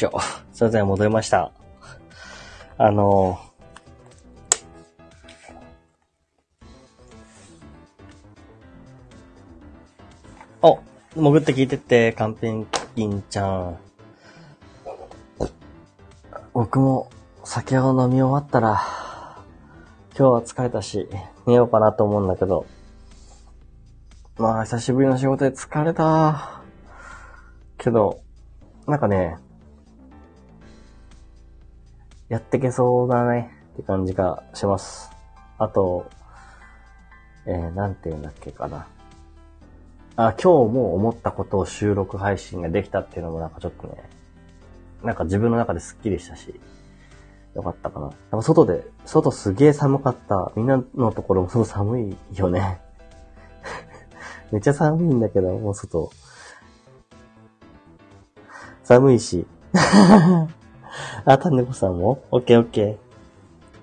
しょ。すいません、戻りました。あのー、お、潜って聞いてって、カンペンギンちゃん。僕も酒を飲み終わったら、今日は疲れたし、寝ようかなと思うんだけど、まあ、久しぶりの仕事で疲れた。けど、なんかね、やってけそうだねって感じがします。あと、えー、なんて言うんだっけかな。あ、今日も思ったことを収録配信ができたっていうのもなんかちょっとね、なんか自分の中でスッキリしたし、よかったかな。なんか外で、外すげえ寒かった。みんなのところも外寒いよね。[LAUGHS] めっちゃ寒いんだけど、もう外。寒いし。[LAUGHS] あ、タネコさんも？オッケーオッケー。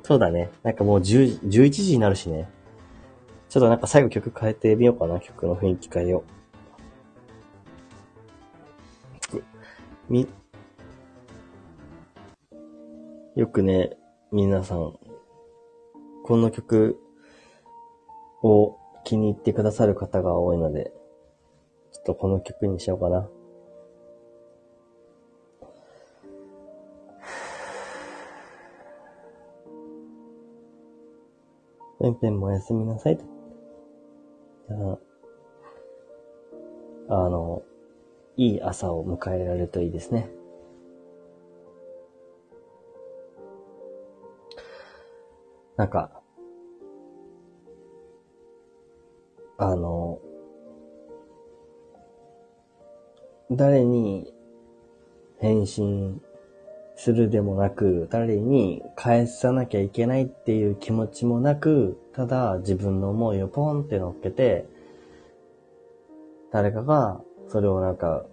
そうだね。なんかもう10、11時になるしね。ちょっとなんか最後曲変えてみようかな。曲の雰囲気変えよう。み、よくね、皆さん、この曲を気に入ってくださる方が多いので、ちょっとこの曲にしようかな。ペンペンもおやすみなさいと。じゃあ、あの、いい朝を迎えられるといいですね。なんか、あの、誰に返信するでもなく、誰に返さなきゃいけないっていう気持ちもなく、ただ自分の思いをポンって乗っけて、誰かがそれをなんか、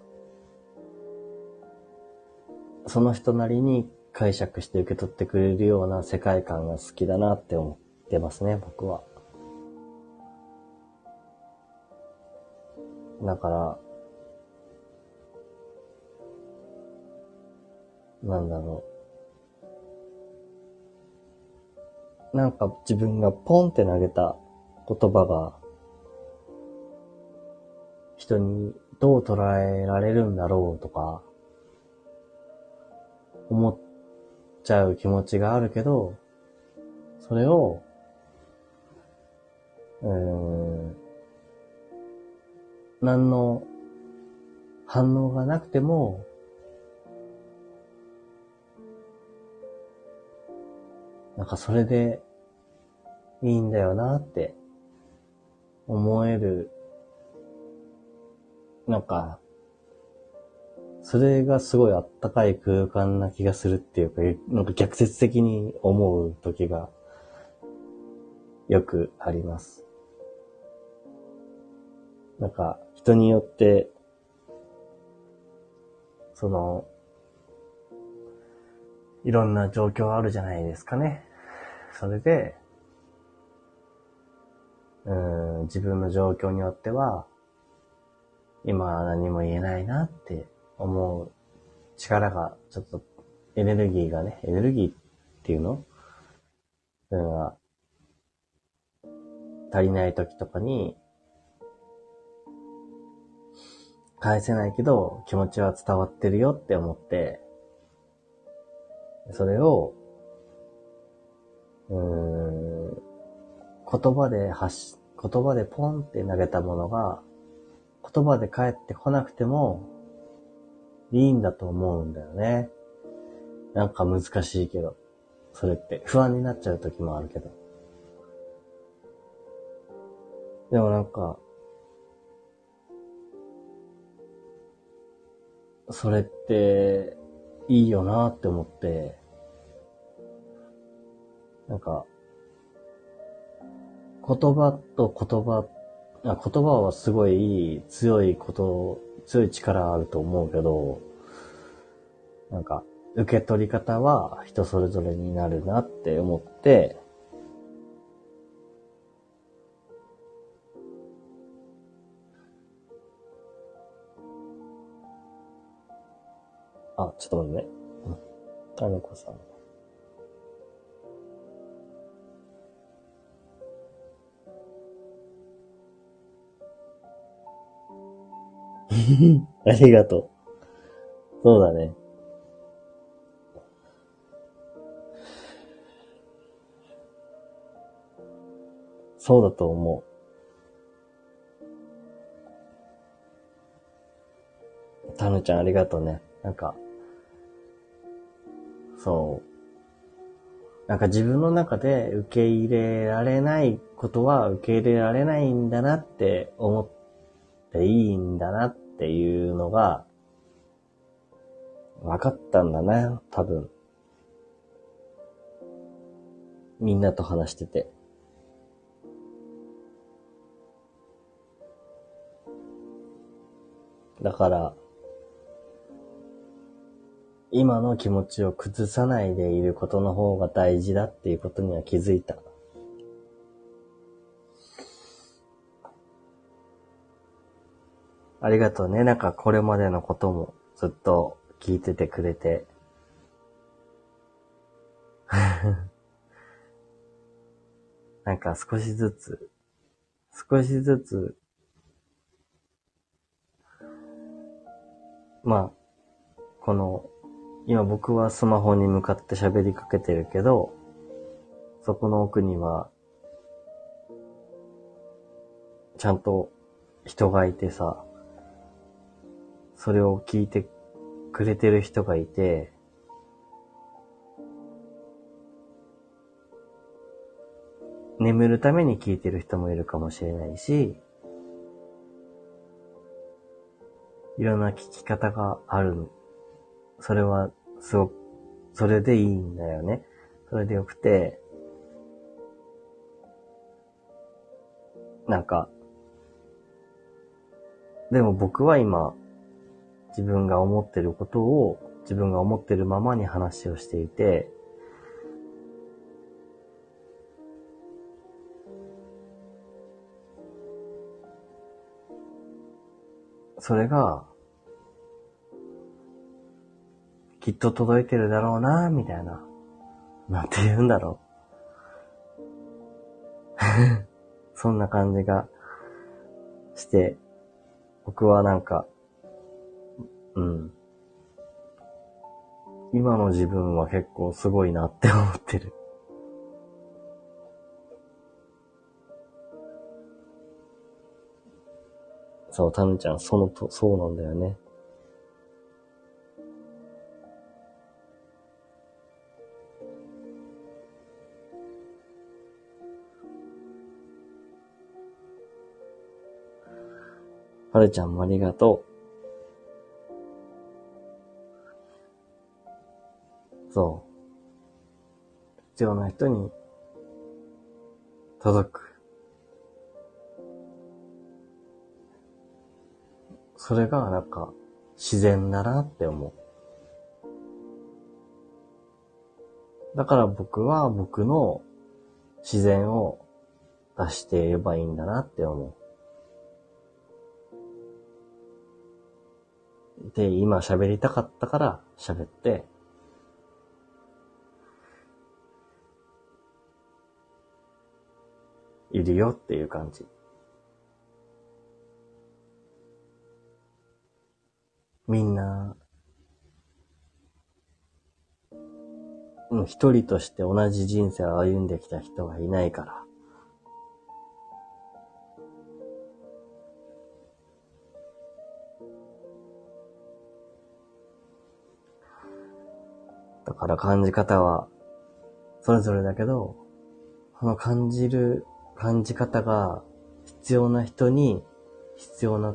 その人なりに解釈して受け取ってくれるような世界観が好きだなって思ってますね、僕は。だから、なんだろう。なんか自分がポンって投げた言葉が、人にどう捉えられるんだろうとか、思っちゃう気持ちがあるけど、それを、うん、何の反応がなくても、なんかそれでいいんだよなって思える、なんか、それがすごいあったかい空間な気がするっていうか、なんか逆説的に思う時がよくあります。なんか、人によって、その、いろんな状況あるじゃないですかね。それで、うん、自分の状況によっては、今何も言えないなって思う力が、ちょっとエネルギーがね、エネルギーっていうの？ういうのが足りない時とかに、返せないけど気持ちは伝わってるよって思って、それを、うーん、言葉で発し、言葉でポンって投げたものが、言葉で返ってこなくても、いいんだと思うんだよね。なんか難しいけど、それって不安になっちゃう時もあるけど。でもなんか、それって、いいよなって思って、なんか、言葉と言葉、言葉はすごい強いこと、強い力あると思うけど、なんか、受け取り方は人それぞれになるなって思って、あ、ちょっと待ってね。あの子さん。[LAUGHS] ありがとう。そうだね。そうだと思う。タヌちゃんありがとうね。なんか、そう。なんか自分の中で受け入れられないことは受け入れられないんだなって思っていいんだなっていうのが分かったんだな、多分。みんなと話してて。だから、今の気持ちを崩さないでいることの方が大事だっていうことには気づいた。ありがとうね。なんかこれまでのこともずっと聞いててくれて。[LAUGHS] なんか少しずつ、少しずつ、まあ、この今僕はスマホに向かって喋りかけてるけど、そこの奥には、ちゃんと人がいてさ、それを聞いてくれてる人がいて、眠るために聞いてる人もいるかもしれないし、いろんな聞き方があるそれは、すごく、それでいいんだよね。それでよくて、なんか、でも僕は今、自分が思ってることを自分が思ってるままに話をしていて、それが、きっと届いてるだろうな、みたいな。なんて言うんだろう。[LAUGHS] そんな感じがして、僕はなんか、うん。今の自分は結構すごいなって思ってる。そう、タヌちゃん、そのと、そうなんだよね。はるちゃんもありがとう。そう。必要な人に届く。それがなんか自然だなって思う。だから僕は僕の自然を出していればいいんだなって思う。で、今喋りたかったから喋って、いるよっていう感じ。みんな、う、一人として同じ人生を歩んできた人がいないから。から感じ方は、それぞれだけど、その感じる感じ方が必要な人に必要な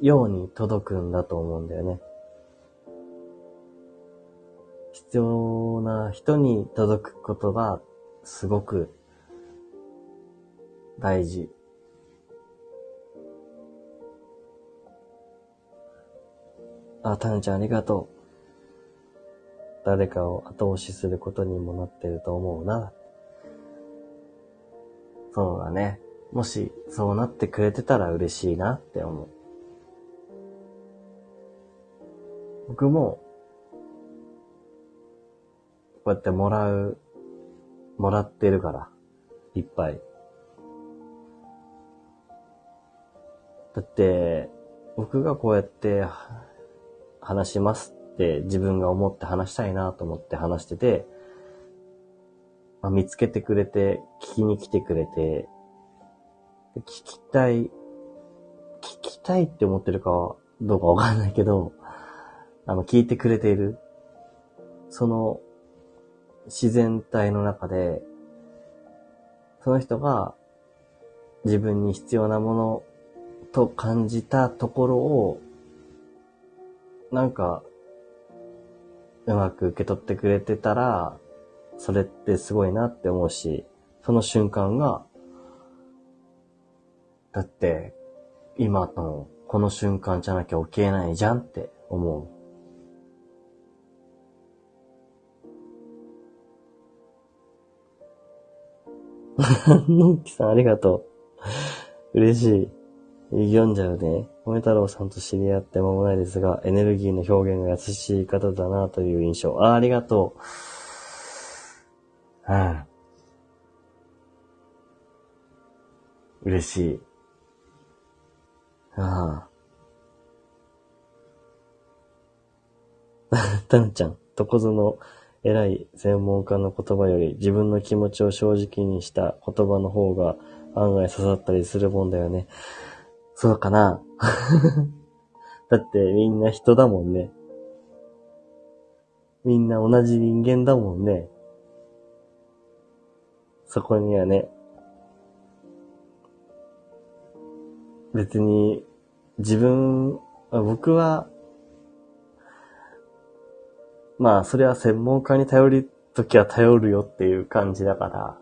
ように届くんだと思うんだよね。必要な人に届くことがすごく大事。あ、タヌちゃんありがとう。誰かを後押しすることにもなってると思うな。そうだね。もしそうなってくれてたら嬉しいなって思う。僕も、こうやってもらう、もらってるから、いっぱい。だって、僕がこうやって話しますって自分が思って話したいなと思って話してて、まあ、見つけてくれて、聞きに来てくれて、聞きたい、聞きたいって思ってるかどうかわかんないけど、あの、聞いてくれている、その自然体の中で、その人が自分に必要なものと感じたところを、なんか、うまく受け取ってくれてたら、それってすごいなって思うし、その瞬間が、だって、今のこの瞬間じゃなきゃ起きえないじゃんって思う。[LAUGHS] のっきさんありがとう。嬉しい。読んじゃうね。米太郎さんと知り合って間もないですが、エネルギーの表現が優しい方だなという印象。あ、ありがとう。はあ、嬉しい。ああ。[LAUGHS] たぬちゃん、どこぞの偉い専門家の言葉より自分の気持ちを正直にした言葉の方が案外刺さったりするもんだよね。そうかな [LAUGHS] だってみんな人だもんね。みんな同じ人間だもんね。そこにはね、別に自分、僕はまあ、それは専門家に頼るときは頼るよっていう感じだから、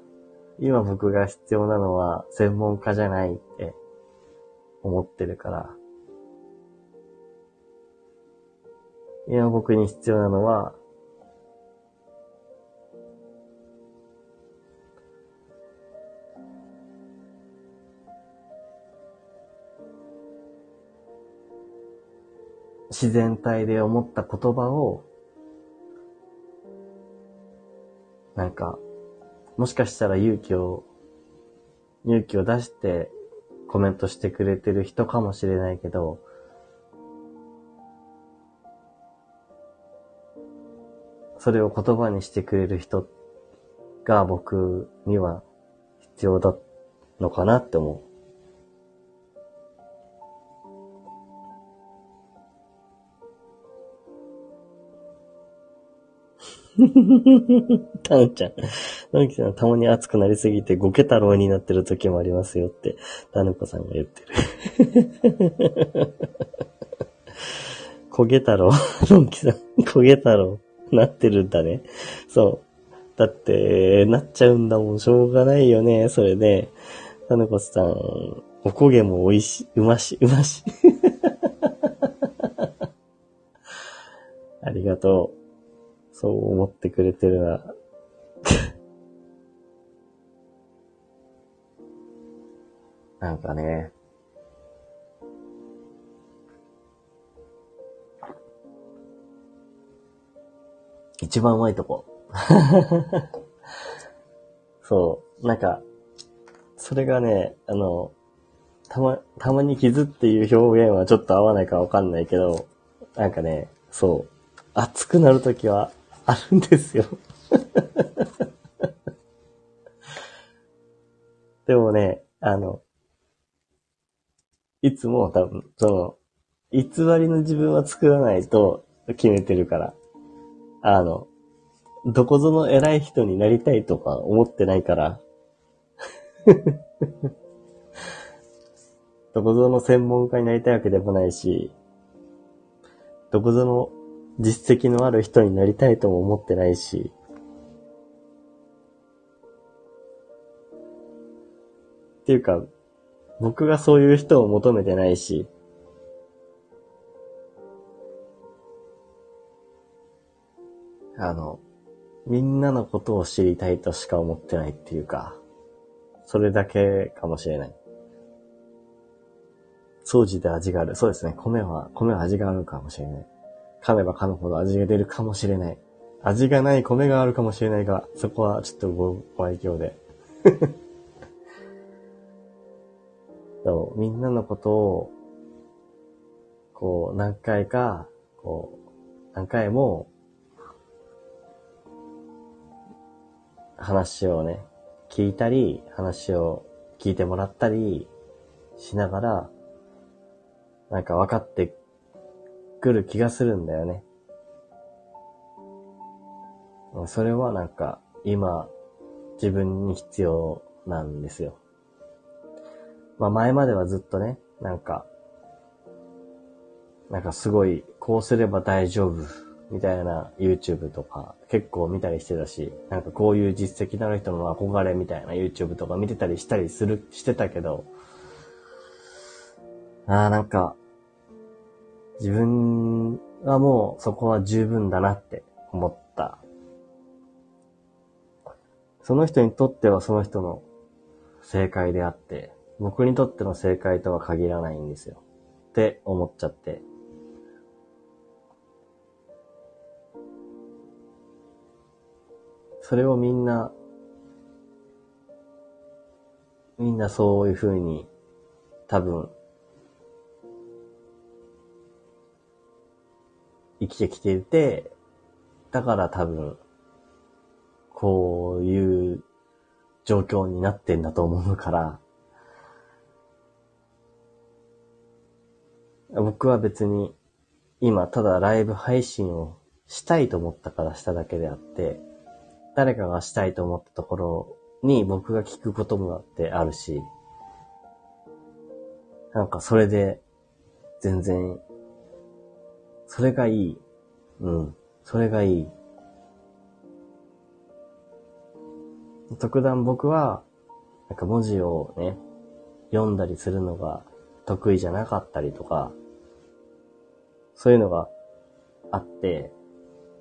今僕が必要なのは専門家じゃない思ってるから、今僕に必要なのは、自然体で思った言葉を、なんか、もしかしたら勇気を、勇気を出してコメントしてくれてる人かもしれないけど、それを言葉にしてくれる人が僕には必要だのかなって思う。たぬちゃん。たぬきさん、たまに熱くなりすぎて、ゴケ太郎になってる時もありますよって、たぬこさんが言ってる。[LAUGHS] 焦げ太郎。のんきさん、焦げ太郎。なってるんだね。そう。だって、なっちゃうんだもん。しょうがないよね。それで、たぬこさん、おこげも美味しい、うまし、うまし。[LAUGHS] ありがとう。そう思ってくれてるな。なんかね、一番うまいとこ。[LAUGHS] そう。なんか、それがね、あの、たま、たまに傷っていう表現はちょっと合わないかわかんないけど、なんかね、そう。熱くなるときはあるんですよ [LAUGHS] でもね、あの、いつも多分、その、偽りの自分は作らないと決めてるから。あの、どこぞの偉い人になりたいとか思ってないから [LAUGHS] どこぞの専門家になりたいわけでもないし、どこぞの実績のある人になりたいとも思ってないし、っていうか、僕がそういう人を求めてないし、あの、みんなのことを知りたいとしか思ってないっていうか、それだけかもしれない。掃除で味がある。そうですね。米は、米は味があるかもしれない。噛めば噛むほど味が出るかもしれない。味がない米があるかもしれないが、そこはちょっとご愛嬌で。そうみんなのことを、こう、何回か、こう、何回も、話をね、聞いたり、話を聞いてもらったりしながら、なんか分かってくる気がするんだよね。それはなんか、今、自分に必要なんですよ。まあ前まではずっとね、なんか、なんかすごい、こうすれば大丈夫、みたいな YouTube とか結構見たりしてたし、なんかこういう実績のある人の憧れみたいな YouTube とか見てたりしたりする、してたけど、ああ、なんか、自分はもうそこは十分だなって思った。その人にとってはその人の正解であって、僕にとっての正解とは限らないんですよ。って思っちゃって。それをみんな、みんなそういう風に多分生きてきていて、だから多分、こういう状況になってんだと思うから、僕は別に今ただライブ配信をしたいと思ったからしただけであって、誰かがしたいと思ったところに僕が聞くこともだってあるし、なんかそれで全然それがいい。うん。それがいい。特段僕は、なんか文字をね、読んだりするのが得意じゃなかったりとか、そういうのがあって、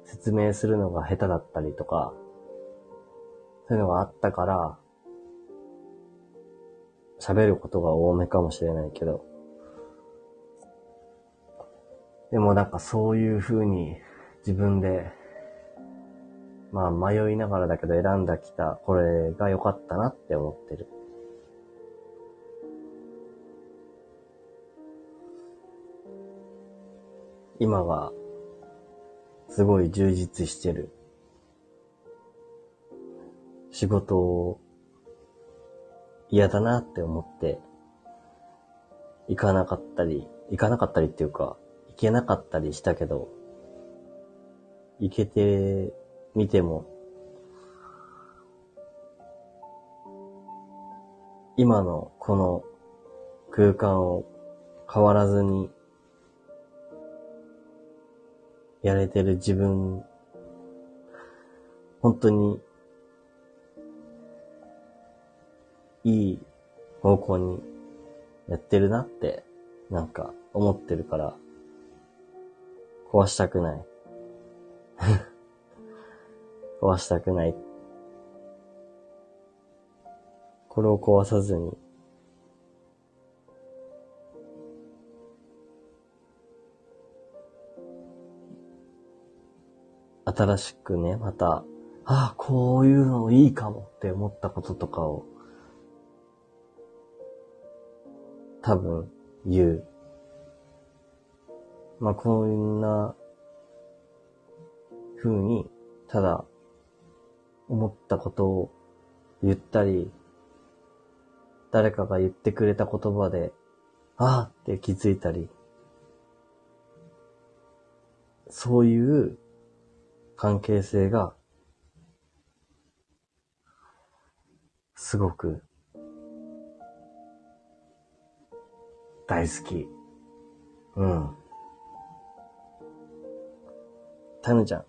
説明するのが下手だったりとか、そういうのがあったから、喋ることが多めかもしれないけど、でもなんかそういう風に自分で、まあ迷いながらだけど選んだきたこれが良かったなって思ってる。今がすごい充実してる。仕事を嫌だなって思って、行かなかったり、行かなかったりっていうか、行けなかったりしたけど、行けてみても、今のこの空間を変わらずにやれてる自分、本当に、いい方向にやってるなって、なんか思ってるから、壊したくない。[LAUGHS] 壊したくない。これを壊さずに、新しくね、また、ああ、こういうのいいかもって思ったこととかを、多分言う。まあ、こんな風に、ただ、思ったことを言ったり、誰かが言ってくれた言葉で、ああって気づいたり、そういう関係性が、すごく、大好き。うん。タヌちゃん。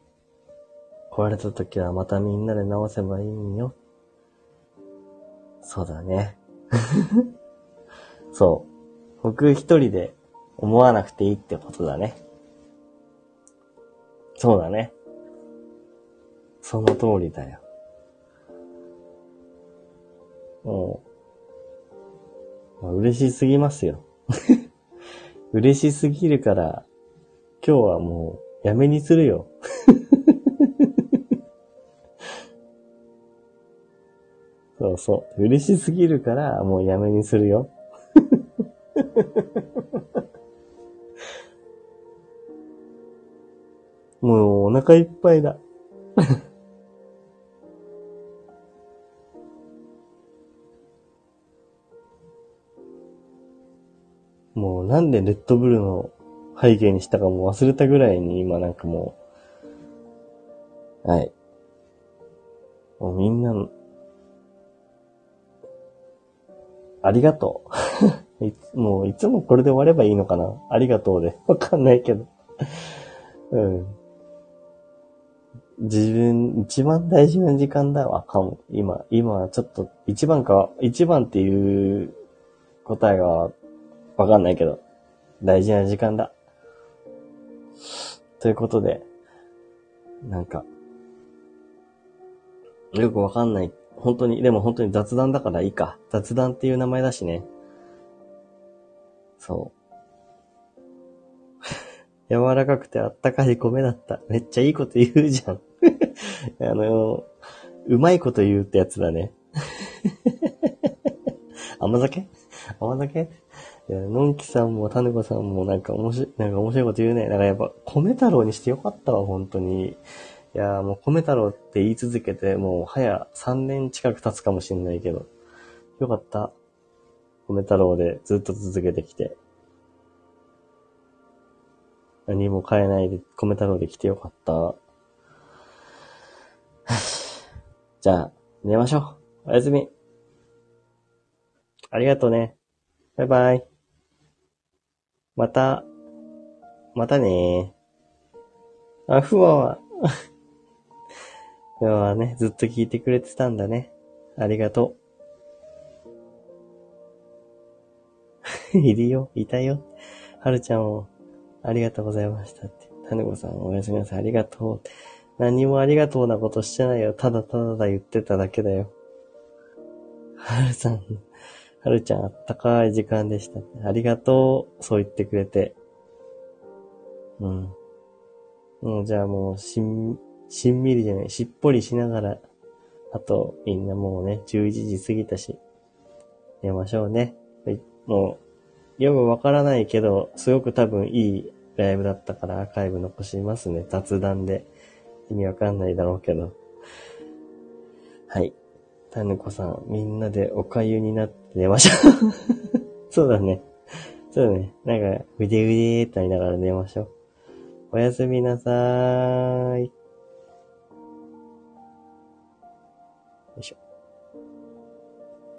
壊れた時はまたみんなで直せばいいよ。そうだね。[LAUGHS] そう。僕一人で思わなくていいってことだね。そうだね。その通りだよ。もう、ま、嬉しすぎますよ。[LAUGHS] 嬉しすぎるから、今日はもうやめにするよ。[LAUGHS] そうそう。嬉しすぎるから、もうやめにするよ。[LAUGHS] もうお腹いっぱいだ。なんでレッドブルの背景にしたかも忘れたぐらいに今なんかもう、はい。もうみんな、ありがとう。[LAUGHS] いつもういつもこれで終わればいいのかなありがとうで。[LAUGHS] わかんないけど。うん。自分、一番大事な時間だわ、かも。今、今ちょっと、一番か、一番っていう答えがわかんないけど、大事な時間だ。ということで、なんか、よくわかんない。本当に、でも本当に雑談だからいいか。雑談っていう名前だしね。そう。[LAUGHS] 柔らかくてあったかい米だった。めっちゃいいこと言うじゃん。[LAUGHS] あの、うまいこと言うってやつだね。[LAUGHS] 甘酒？甘酒？いや、のんきさんもたぬこさんもなんか面白い、なんか面白いこと言うね。だかやっぱ、米太郎にしてよかったわ、本当に。いや、もう米太郎って言い続けて、もう早3年近く経つかもしんないけど。よかった。米太郎でずっと続けてきて。何も変えないで米太郎で来てよかった。[SIGHS] じゃあ、寝ましょう。おやすみ。ありがとうね。バイバイ。また、またねあ、ふわは、[LAUGHS] 今日はね、ずっと聞いてくれてたんだね。ありがとう。[LAUGHS] いるよ、いたよ。はるちゃんも、ありがとうございましたって。タネコさん、おやすみなさい。ありがとう。何もありがとうなことしてないよ。ただただ言ってただけだよ。はるさん、はるちゃん、あったかい時間でした。ありがとう。そう言ってくれて。うん。もうじゃあもう、しん、しんみりじゃない、しっぽりしながら、あと、みんなもうね、11時過ぎたし、寝ましょうね。はい。もう、よくわからないけど、すごく多分いいライブだったからアーカイブ残しますね。雑談で。意味わかんないだろうけど。はい。タヌコさん、みんなでおかゆになって寝ましょう [LAUGHS] そうだね。そうだね。なんか、うでうでーってありながら寝ましょう。おやすみなさーい。